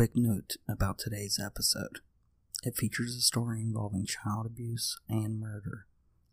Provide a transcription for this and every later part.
quick note about today's episode. It features a story involving child abuse and murder.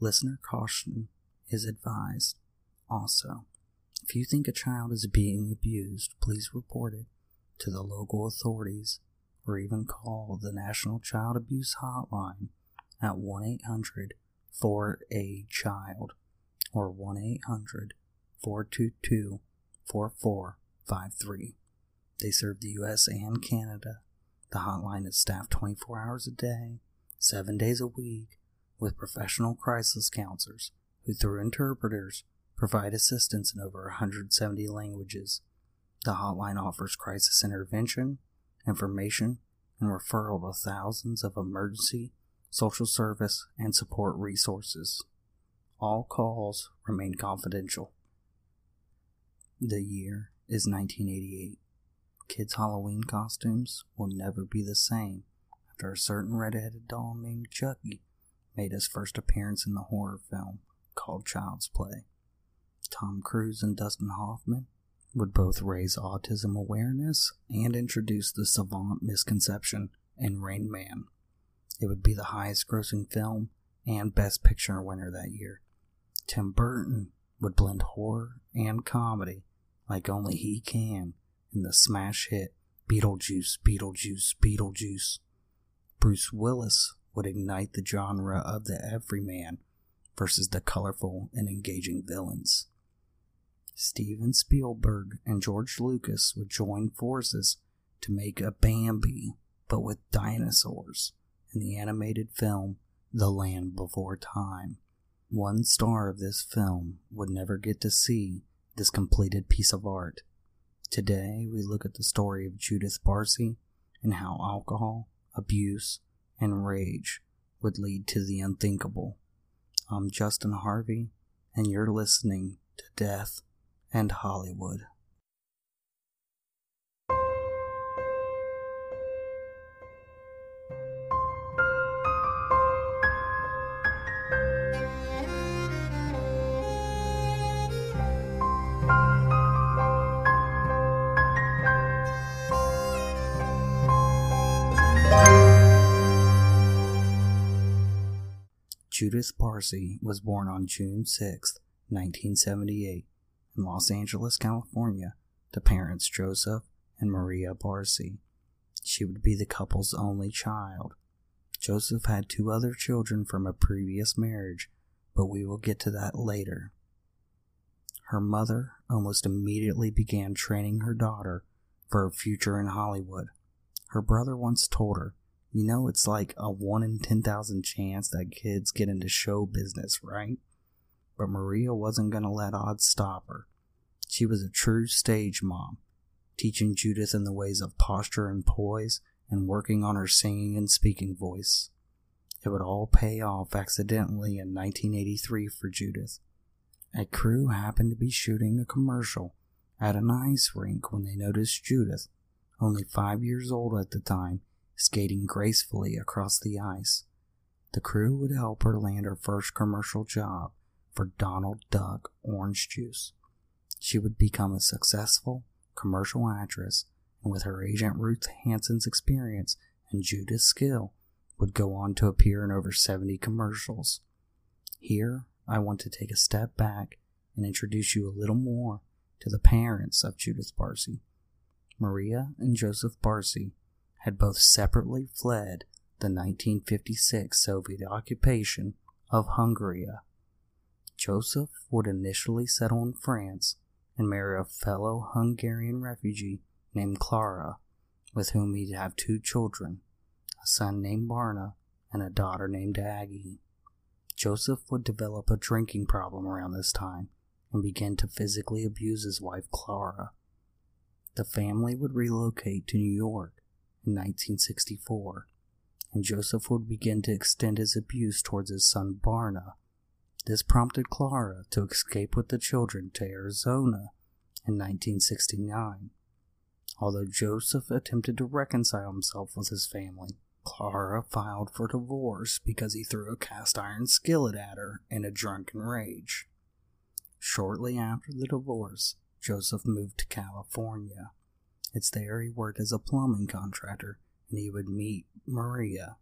Listener caution is advised. Also, if you think a child is being abused, please report it to the local authorities or even call the National Child Abuse Hotline at 1 800 4 A Child or 1 800 422 4453. They serve the US and Canada. The hotline is staffed 24 hours a day, 7 days a week, with professional crisis counselors who, through interpreters, provide assistance in over 170 languages. The hotline offers crisis intervention, information, and referral to thousands of emergency, social service, and support resources. All calls remain confidential. The year is 1988. Kids' Halloween costumes will never be the same after a certain red-headed doll named Chucky made his first appearance in the horror film called Child's Play. Tom Cruise and Dustin Hoffman would both raise autism awareness and introduce the savant misconception in Rain Man. It would be the highest grossing film and Best Picture winner that year. Tim Burton would blend horror and comedy like only he can in the smash hit Beetlejuice, Beetlejuice, Beetlejuice. Bruce Willis would ignite the genre of the everyman versus the colorful and engaging villains. Steven Spielberg and George Lucas would join forces to make a Bambi, but with dinosaurs, in the animated film The Land Before Time. One star of this film would never get to see this completed piece of art. Today, we look at the story of Judith Barsi and how alcohol, abuse, and rage would lead to the unthinkable. I'm Justin Harvey, and you're listening to Death in Hollywood. Judith Barsi was born on June 6, 1978, in Los Angeles, California, to parents Joseph and Maria Barsi. She would be the couple's only child. Joseph had two other children from a previous marriage, but we will get to that later. Her mother almost immediately began training her daughter for a future in Hollywood. Her brother once told her, You know, it's like a 1 in 10,000 chance that kids get into show business, right? but Maria wasn't going to let odds stop her. She was a true stage mom, teaching Judith in the ways of posture and poise and working on her singing and speaking voice. It would all pay off accidentally in 1983 for Judith. A crew happened to be shooting a commercial at an ice rink when they noticed Judith, only five years old at the time, skating gracefully across the ice. The crew would help her land her first commercial job for Donald Duck orange juice. She would become a successful commercial actress, and with her agent Ruth Hansen's experience and Judith's skill, would go on to appear in over 70 commercials. Here, I want to take a step back and introduce you a little more to the parents of Judith Barsi. Maria and Joseph Barsi had both separately fled the 1956 Soviet occupation of Hungary Joseph would initially settle in France and marry a fellow Hungarian refugee named Clara, with whom he'd have two children, a son named Barna and a daughter named Aggie. Joseph would develop a drinking problem around this time and begin to physically abuse his wife Clara. The family would relocate to New York in 1964, and Joseph would begin to extend his abuse towards his son Barna this prompted Clara to escape with the children to Arizona in 1969. Although Joseph attempted to reconcile himself with his family, Clara filed for divorce because he threw a cast iron skillet at her in a drunken rage. Shortly after the divorce, Joseph moved to California. It's there he worked as a plumbing contractor, and he would meet Maria,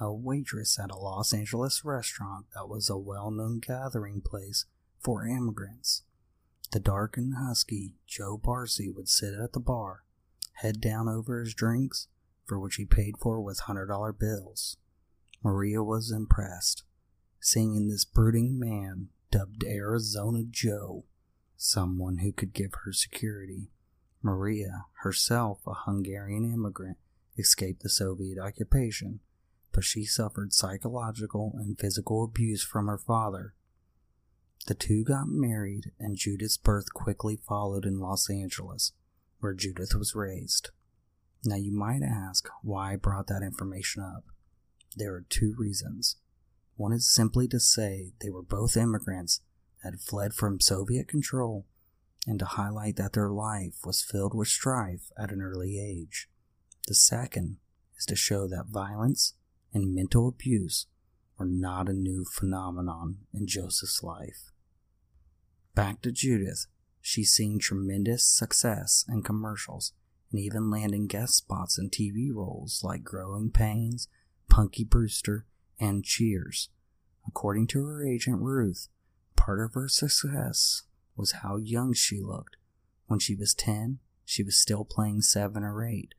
a waitress at a Los Angeles restaurant that was a well known gathering place for immigrants. The dark and husky Joe Barsi would sit at the bar, head down over his drinks, for which he paid for with hundred dollar bills. Maria was impressed, seeing in this brooding man, dubbed Arizona Joe, someone who could give her security. Maria, herself a Hungarian immigrant, escaped the Soviet occupation, but she suffered psychological and physical abuse from her father. The two got married, and Judith's birth quickly followed in Los Angeles, where Judith was raised. Now, you might ask why I brought that information up. There are two reasons. One is simply to say they were both immigrants that had fled from Soviet control and to highlight that their life was filled with strife at an early age. The second is to show that violence and mental abuse were not a new phenomenon in Joseph's life. Back to Judith, she's seen tremendous success in commercials and even landing guest spots in TV roles like Growing Pains, Punky Brewster, and Cheers. According to her agent Ruth, part of her success was how young she looked. When she was 10, she was still playing 7 or 8.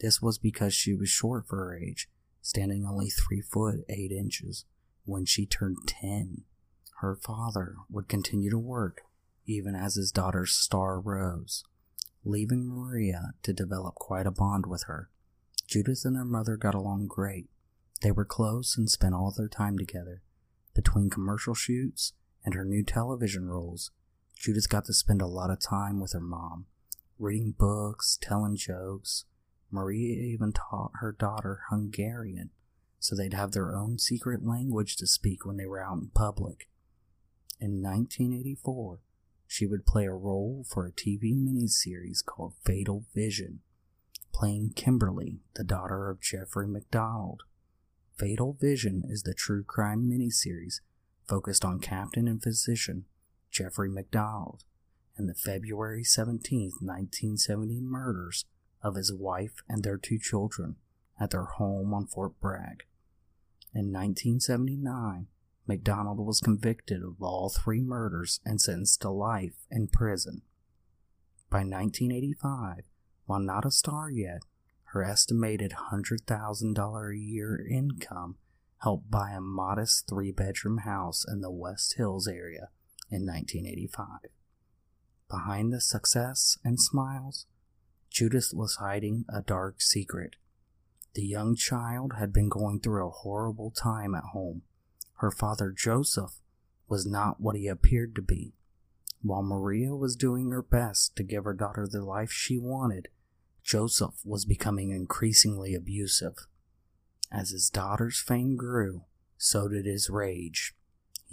This was because she was short for her age, standing only 3 foot 8 inches. When she turned 10, her father would continue to work even as his daughter's star rose, leaving Maria to develop quite a bond with her. Judith and her mother got along great. They were close and spent all their time together. Between commercial shoots and her new television roles, Judith got to spend a lot of time with her mom, reading books, telling jokes. Maria even taught her daughter Hungarian so they'd have their own secret language to speak when they were out in public. In 1984, she would play a role for a TV miniseries called Fatal Vision, playing Kimberly, the daughter of Jeffrey MacDonald. Fatal Vision is the true crime miniseries focused on captain and physician Jeffrey MacDonald and the February 17, 1970 murders of his wife and their two children at their home on Fort Bragg. In 1979, MacDonald was convicted of all three murders and sentenced to life in prison. By 1985, while not a star yet, her estimated $100,000 a year income helped buy a modest three bedroom house in the West Hills area in 1985. Behind the success and smiles, Judith was hiding a dark secret. The young child had been going through a horrible time at home. Her father, Joseph, was not what he appeared to be. While Maria was doing her best to give her daughter the life she wanted, Joseph was becoming increasingly abusive. As his daughter's fame grew, so did his rage.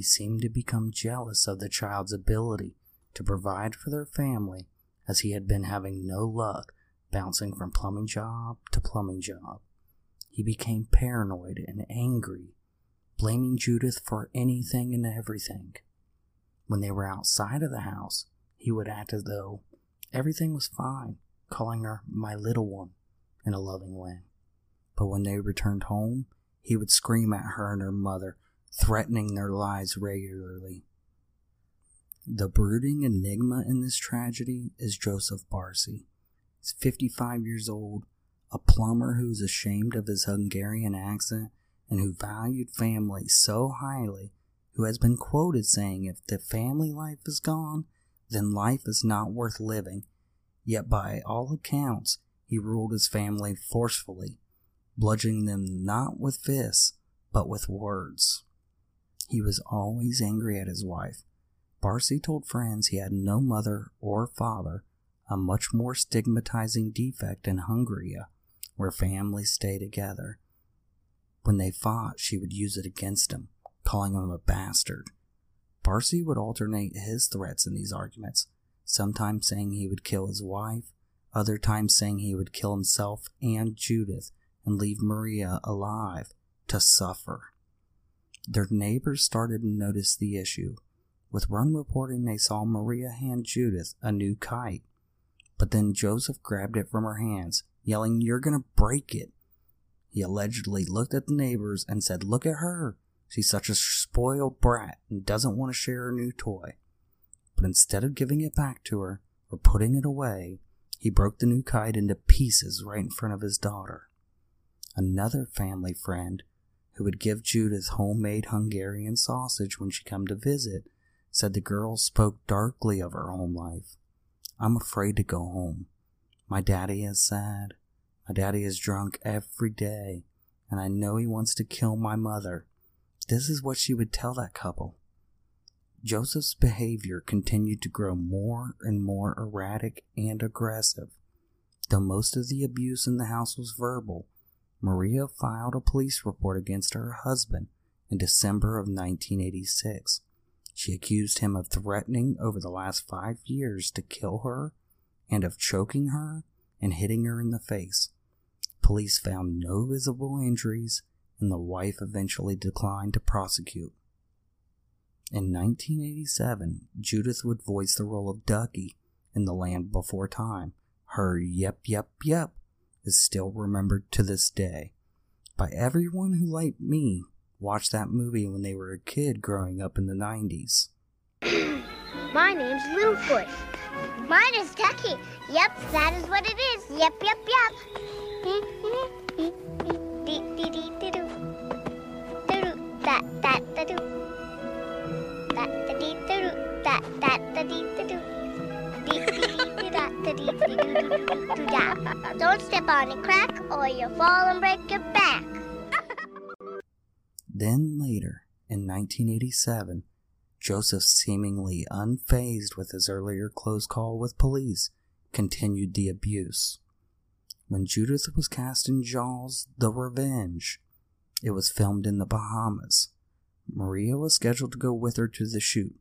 He seemed to become jealous of the child's ability to provide for their family, as he had been having no luck bouncing from plumbing job to plumbing job. He became paranoid and angry, blaming Judith for anything and everything. When they were outside of the house, he would act as though everything was fine, calling her my little one in a loving way. But when they returned home, he would scream at her and her mother threatening their lives regularly. The brooding enigma in this tragedy is Joseph Barsi. He's 55 years old, a plumber who's ashamed of his Hungarian accent and who valued family so highly, who has been quoted saying, If the family life is gone, then life is not worth living. Yet, by all accounts, he ruled his family forcefully, bludgeoning them not with fists, but with words. He was always angry at his wife. Barsi told friends he had no mother or father, a much more stigmatizing defect in Hungary, where families stay together. When they fought, she would use it against him, calling him a bastard. Barsi would alternate his threats in these arguments, sometimes saying he would kill his wife, other times saying he would kill himself and Judith and leave Maria alive to suffer. Their neighbors started to notice the issue, with one reporting they saw Maria hand Judith a new kite. But then Joseph grabbed it from her hands, yelling, You're gonna break it. He allegedly looked at the neighbors and said, Look at her. She's such a spoiled brat and doesn't want to share her new toy. But instead of giving it back to her or putting it away, he broke the new kite into pieces right in front of his daughter. Another family friend, who would give Judith homemade Hungarian sausage when she come to visit, said the girl spoke darkly of her home life. I'm afraid to go home. My daddy is sad. My daddy is drunk every day, and I know he wants to kill my mother. This is what she would tell that couple. Joseph's behavior continued to grow more and more erratic and aggressive. Though most of the abuse in the house was verbal, Maria filed a police report against her husband in December of 1986. She accused him of threatening over the last five years to kill her and of choking her and hitting her in the face. Police found no visible injuries, and the wife eventually declined to prosecute. In 1987, Judith would voice the role of Ducky in The Land Before Time. Her yep, yep, yep is still remembered to this day by everyone who, like me, watched that movie when they were a kid growing up in the 90s. My name's Littlefoot. Mine is Ducky. Yep, that is what it is. Yep, yep, yep. That, that, da do. That, da dee da do. That, that, da Don't step on a crack or you'll fall and break your back. Then later, in 1987, Joseph, seemingly unfazed with his earlier close call with police, continued the abuse. When Judith was cast in Jaws The Revenge, it was filmed in the Bahamas. Maria was scheduled to go with her to the shoot.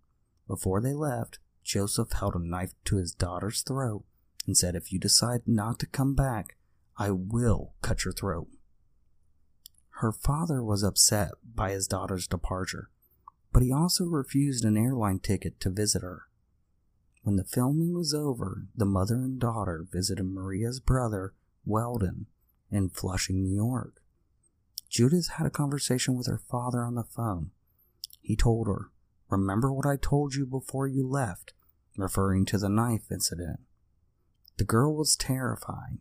Before they left, Joseph held a knife to his daughter's throat and said, If you decide not to come back, I will cut your throat. Her father was upset by his daughter's departure, but he also refused an airline ticket to visit her. When the filming was over, the mother and daughter visited Maria's brother, Weldon, in Flushing, New York. Judith had a conversation with her father on the phone. He told her, Remember what I told you before you left, referring to the knife incident. The girl was terrified.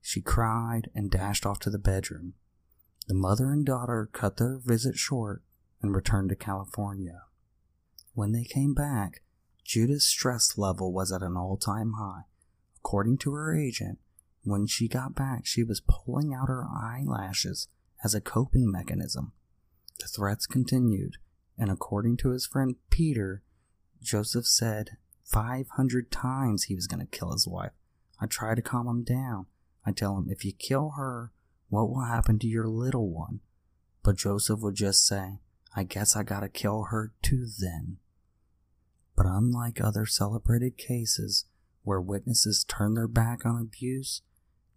She cried and dashed off to the bedroom. The mother and daughter cut their visit short and returned to California. When they came back, Judith's stress level was at an all time high. According to her agent, when she got back, she was pulling out her eyelashes as a coping mechanism. The threats continued, and according to his friend Peter, Joseph said 500 times he was going to kill his wife. I try to calm him down. I tell him, if you kill her, what will happen to your little one? But Joseph would just say, I guess I gotta kill her too then. But unlike other celebrated cases where witnesses turn their back on abuse,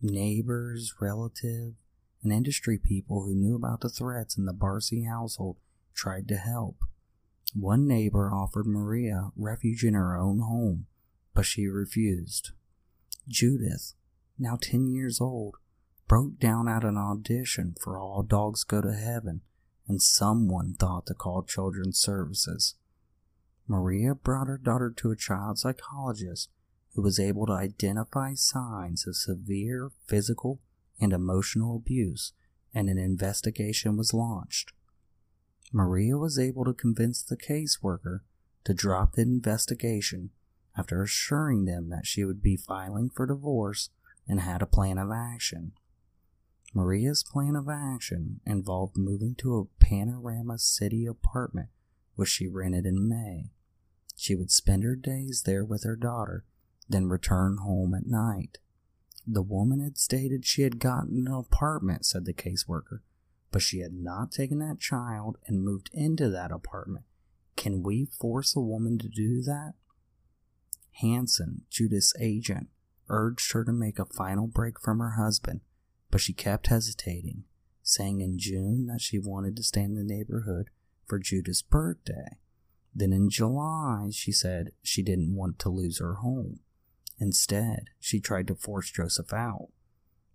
neighbors, relatives, and industry people who knew about the threats in the Barsi household tried to help. One neighbor offered Maria refuge in her own home, but she refused. Judith, now 10 years old, broke down at an audition for All Dogs Go to Heaven, and someone thought to call Children's Services. Maria brought her daughter to a child psychologist who was able to identify signs of severe physical and emotional abuse, and an investigation was launched. Maria was able to convince the caseworker to drop the investigation after assuring them that she would be filing for divorce and had a plan of action. Maria's plan of action involved moving to a Panorama City apartment which she rented in May. She would spend her days there with her daughter, then return home at night. The woman had stated she had gotten an apartment, said the caseworker, but she had not taken that child and moved into that apartment. Can we force a woman to do that? Hanson, Judith's agent, urged her to make a final break from her husband, but she kept hesitating, saying in June that she wanted to stay in the neighborhood for Judith's birthday. Then in July, she said she didn't want to lose her home. Instead, she tried to force Joseph out.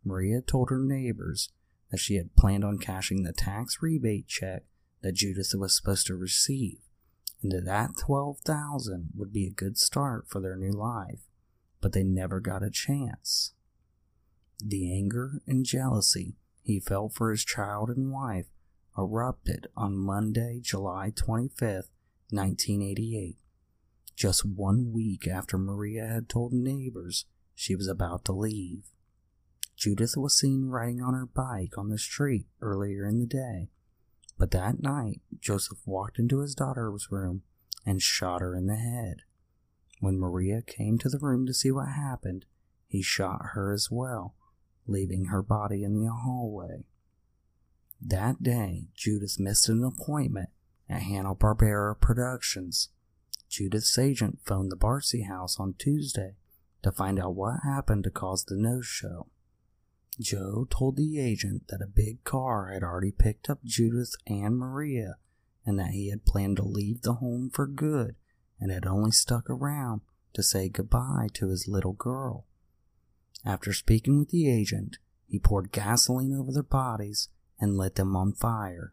Maria told her neighbors that she had planned on cashing the tax rebate check that Judith was supposed to receive, and that that 12000 would be a good start for their new life, but they never got a chance. The anger and jealousy he felt for his child and wife erupted on Monday, July 25th, 1988, just one week after Maria had told neighbors she was about to leave. Judith was seen riding on her bike on the street earlier in the day, but that night Joseph walked into his daughter's room and shot her in the head. When Maria came to the room to see what happened, he shot her as well, leaving her body in the hallway. That day, Judith missed an appointment at Hanna-Barbera Productions. Judith's agent phoned the Barsi house on Tuesday to find out what happened to cause the no-show. Joe told the agent that a big car had already picked up Judith and Maria and that he had planned to leave the home for good and had only stuck around to say goodbye to his little girl. After speaking with the agent, he poured gasoline over their bodies and lit them on fire.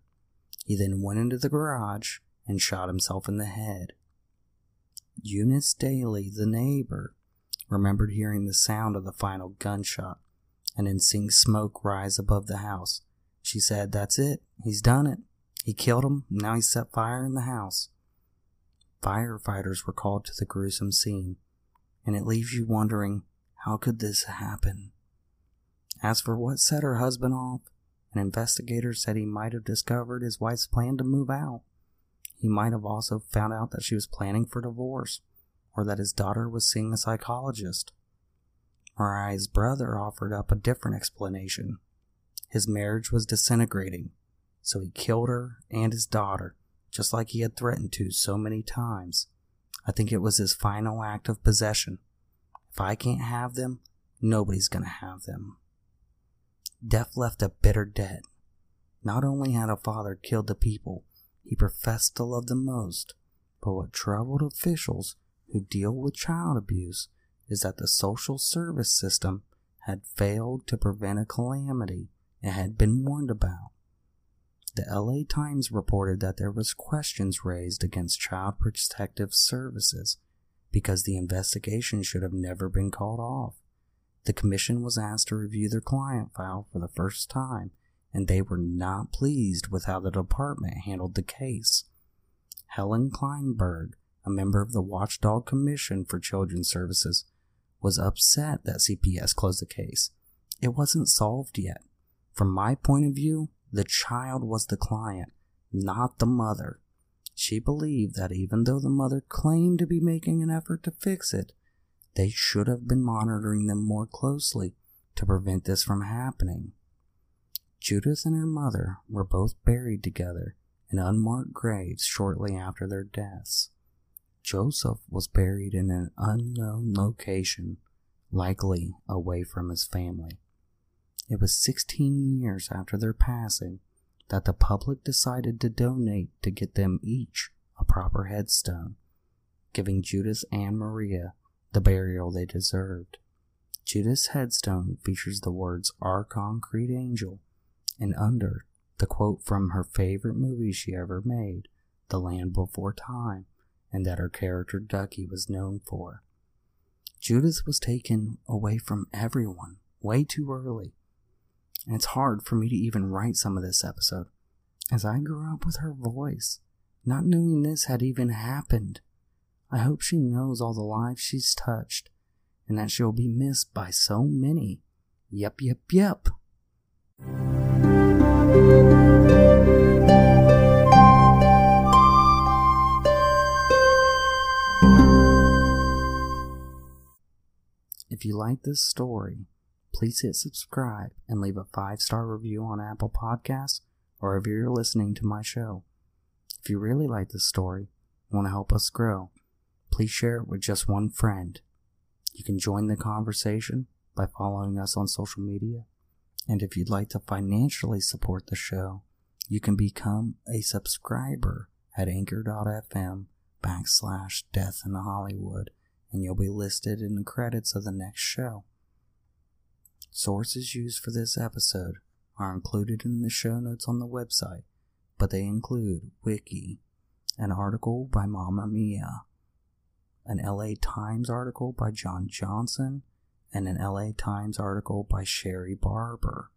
He then went into the garage and shot himself in the head. Eunice Daly, the neighbor, remembered hearing the sound of the final gunshot and then seeing smoke rise above the house. She said, That's it. He's done it. He killed him. Now he set fire in the house. Firefighters were called to the gruesome scene, and it leaves you wondering how could this happen? As for what set her husband off, an investigator said he might have discovered his wife's plan to move out. He might have also found out that she was planning for divorce, or that his daughter was seeing a psychologist. Mariah's brother offered up a different explanation. His marriage was disintegrating, so he killed her and his daughter, just like he had threatened to so many times. I think it was his final act of possession. If I can't have them, nobody's gonna have them. Death left a bitter debt. Not only had a father killed the people he professed to love the most, but what troubled officials who deal with child abuse is that the social service system had failed to prevent a calamity it had been warned about. The LA Times reported that there was questions raised against child protective services because the investigation should have never been called off. The commission was asked to review their client file for the first time, and they were not pleased with how the department handled the case. Helen Kleinberg, a member of the Watchdog Commission for Children's Services, was upset that CPS closed the case. It wasn't solved yet. From my point of view, the child was the client, not the mother. She believed that even though the mother claimed to be making an effort to fix it, they should have been monitoring them more closely to prevent this from happening. Judith and her mother were both buried together in unmarked graves shortly after their deaths. Joseph was buried in an unknown location, likely away from his family. It was 16 years after their passing that the public decided to donate to get them each a proper headstone, giving Judith and Maria the burial they deserved. Judith's headstone features the words Our Concrete Angel, and under the quote from her favorite movie she ever made, The Land Before Time, and that her character Ducky was known for. Judith was taken away from everyone way too early and it's hard for me to even write some of this episode, as I grew up with her voice, not knowing this had even happened. I hope she knows all the lives she's touched, and that she'll be missed by so many. Yep, yep, yep. If you like this story, please hit subscribe and leave a five star review on Apple Podcasts or wherever you're listening to my show. If you really like this story and want to help us grow, please share it with just one friend. You can join the conversation by following us on social media. And if you'd like to financially support the show, you can become a subscriber at anchor.fm backslash death in Hollywood and you'll be listed in the credits of the next show. Sources used for this episode are included in the show notes on the website, but they include Wiki, an article by Mamamia, an LA Times article by John Johnson, and an LA Times article by Sherry Barber.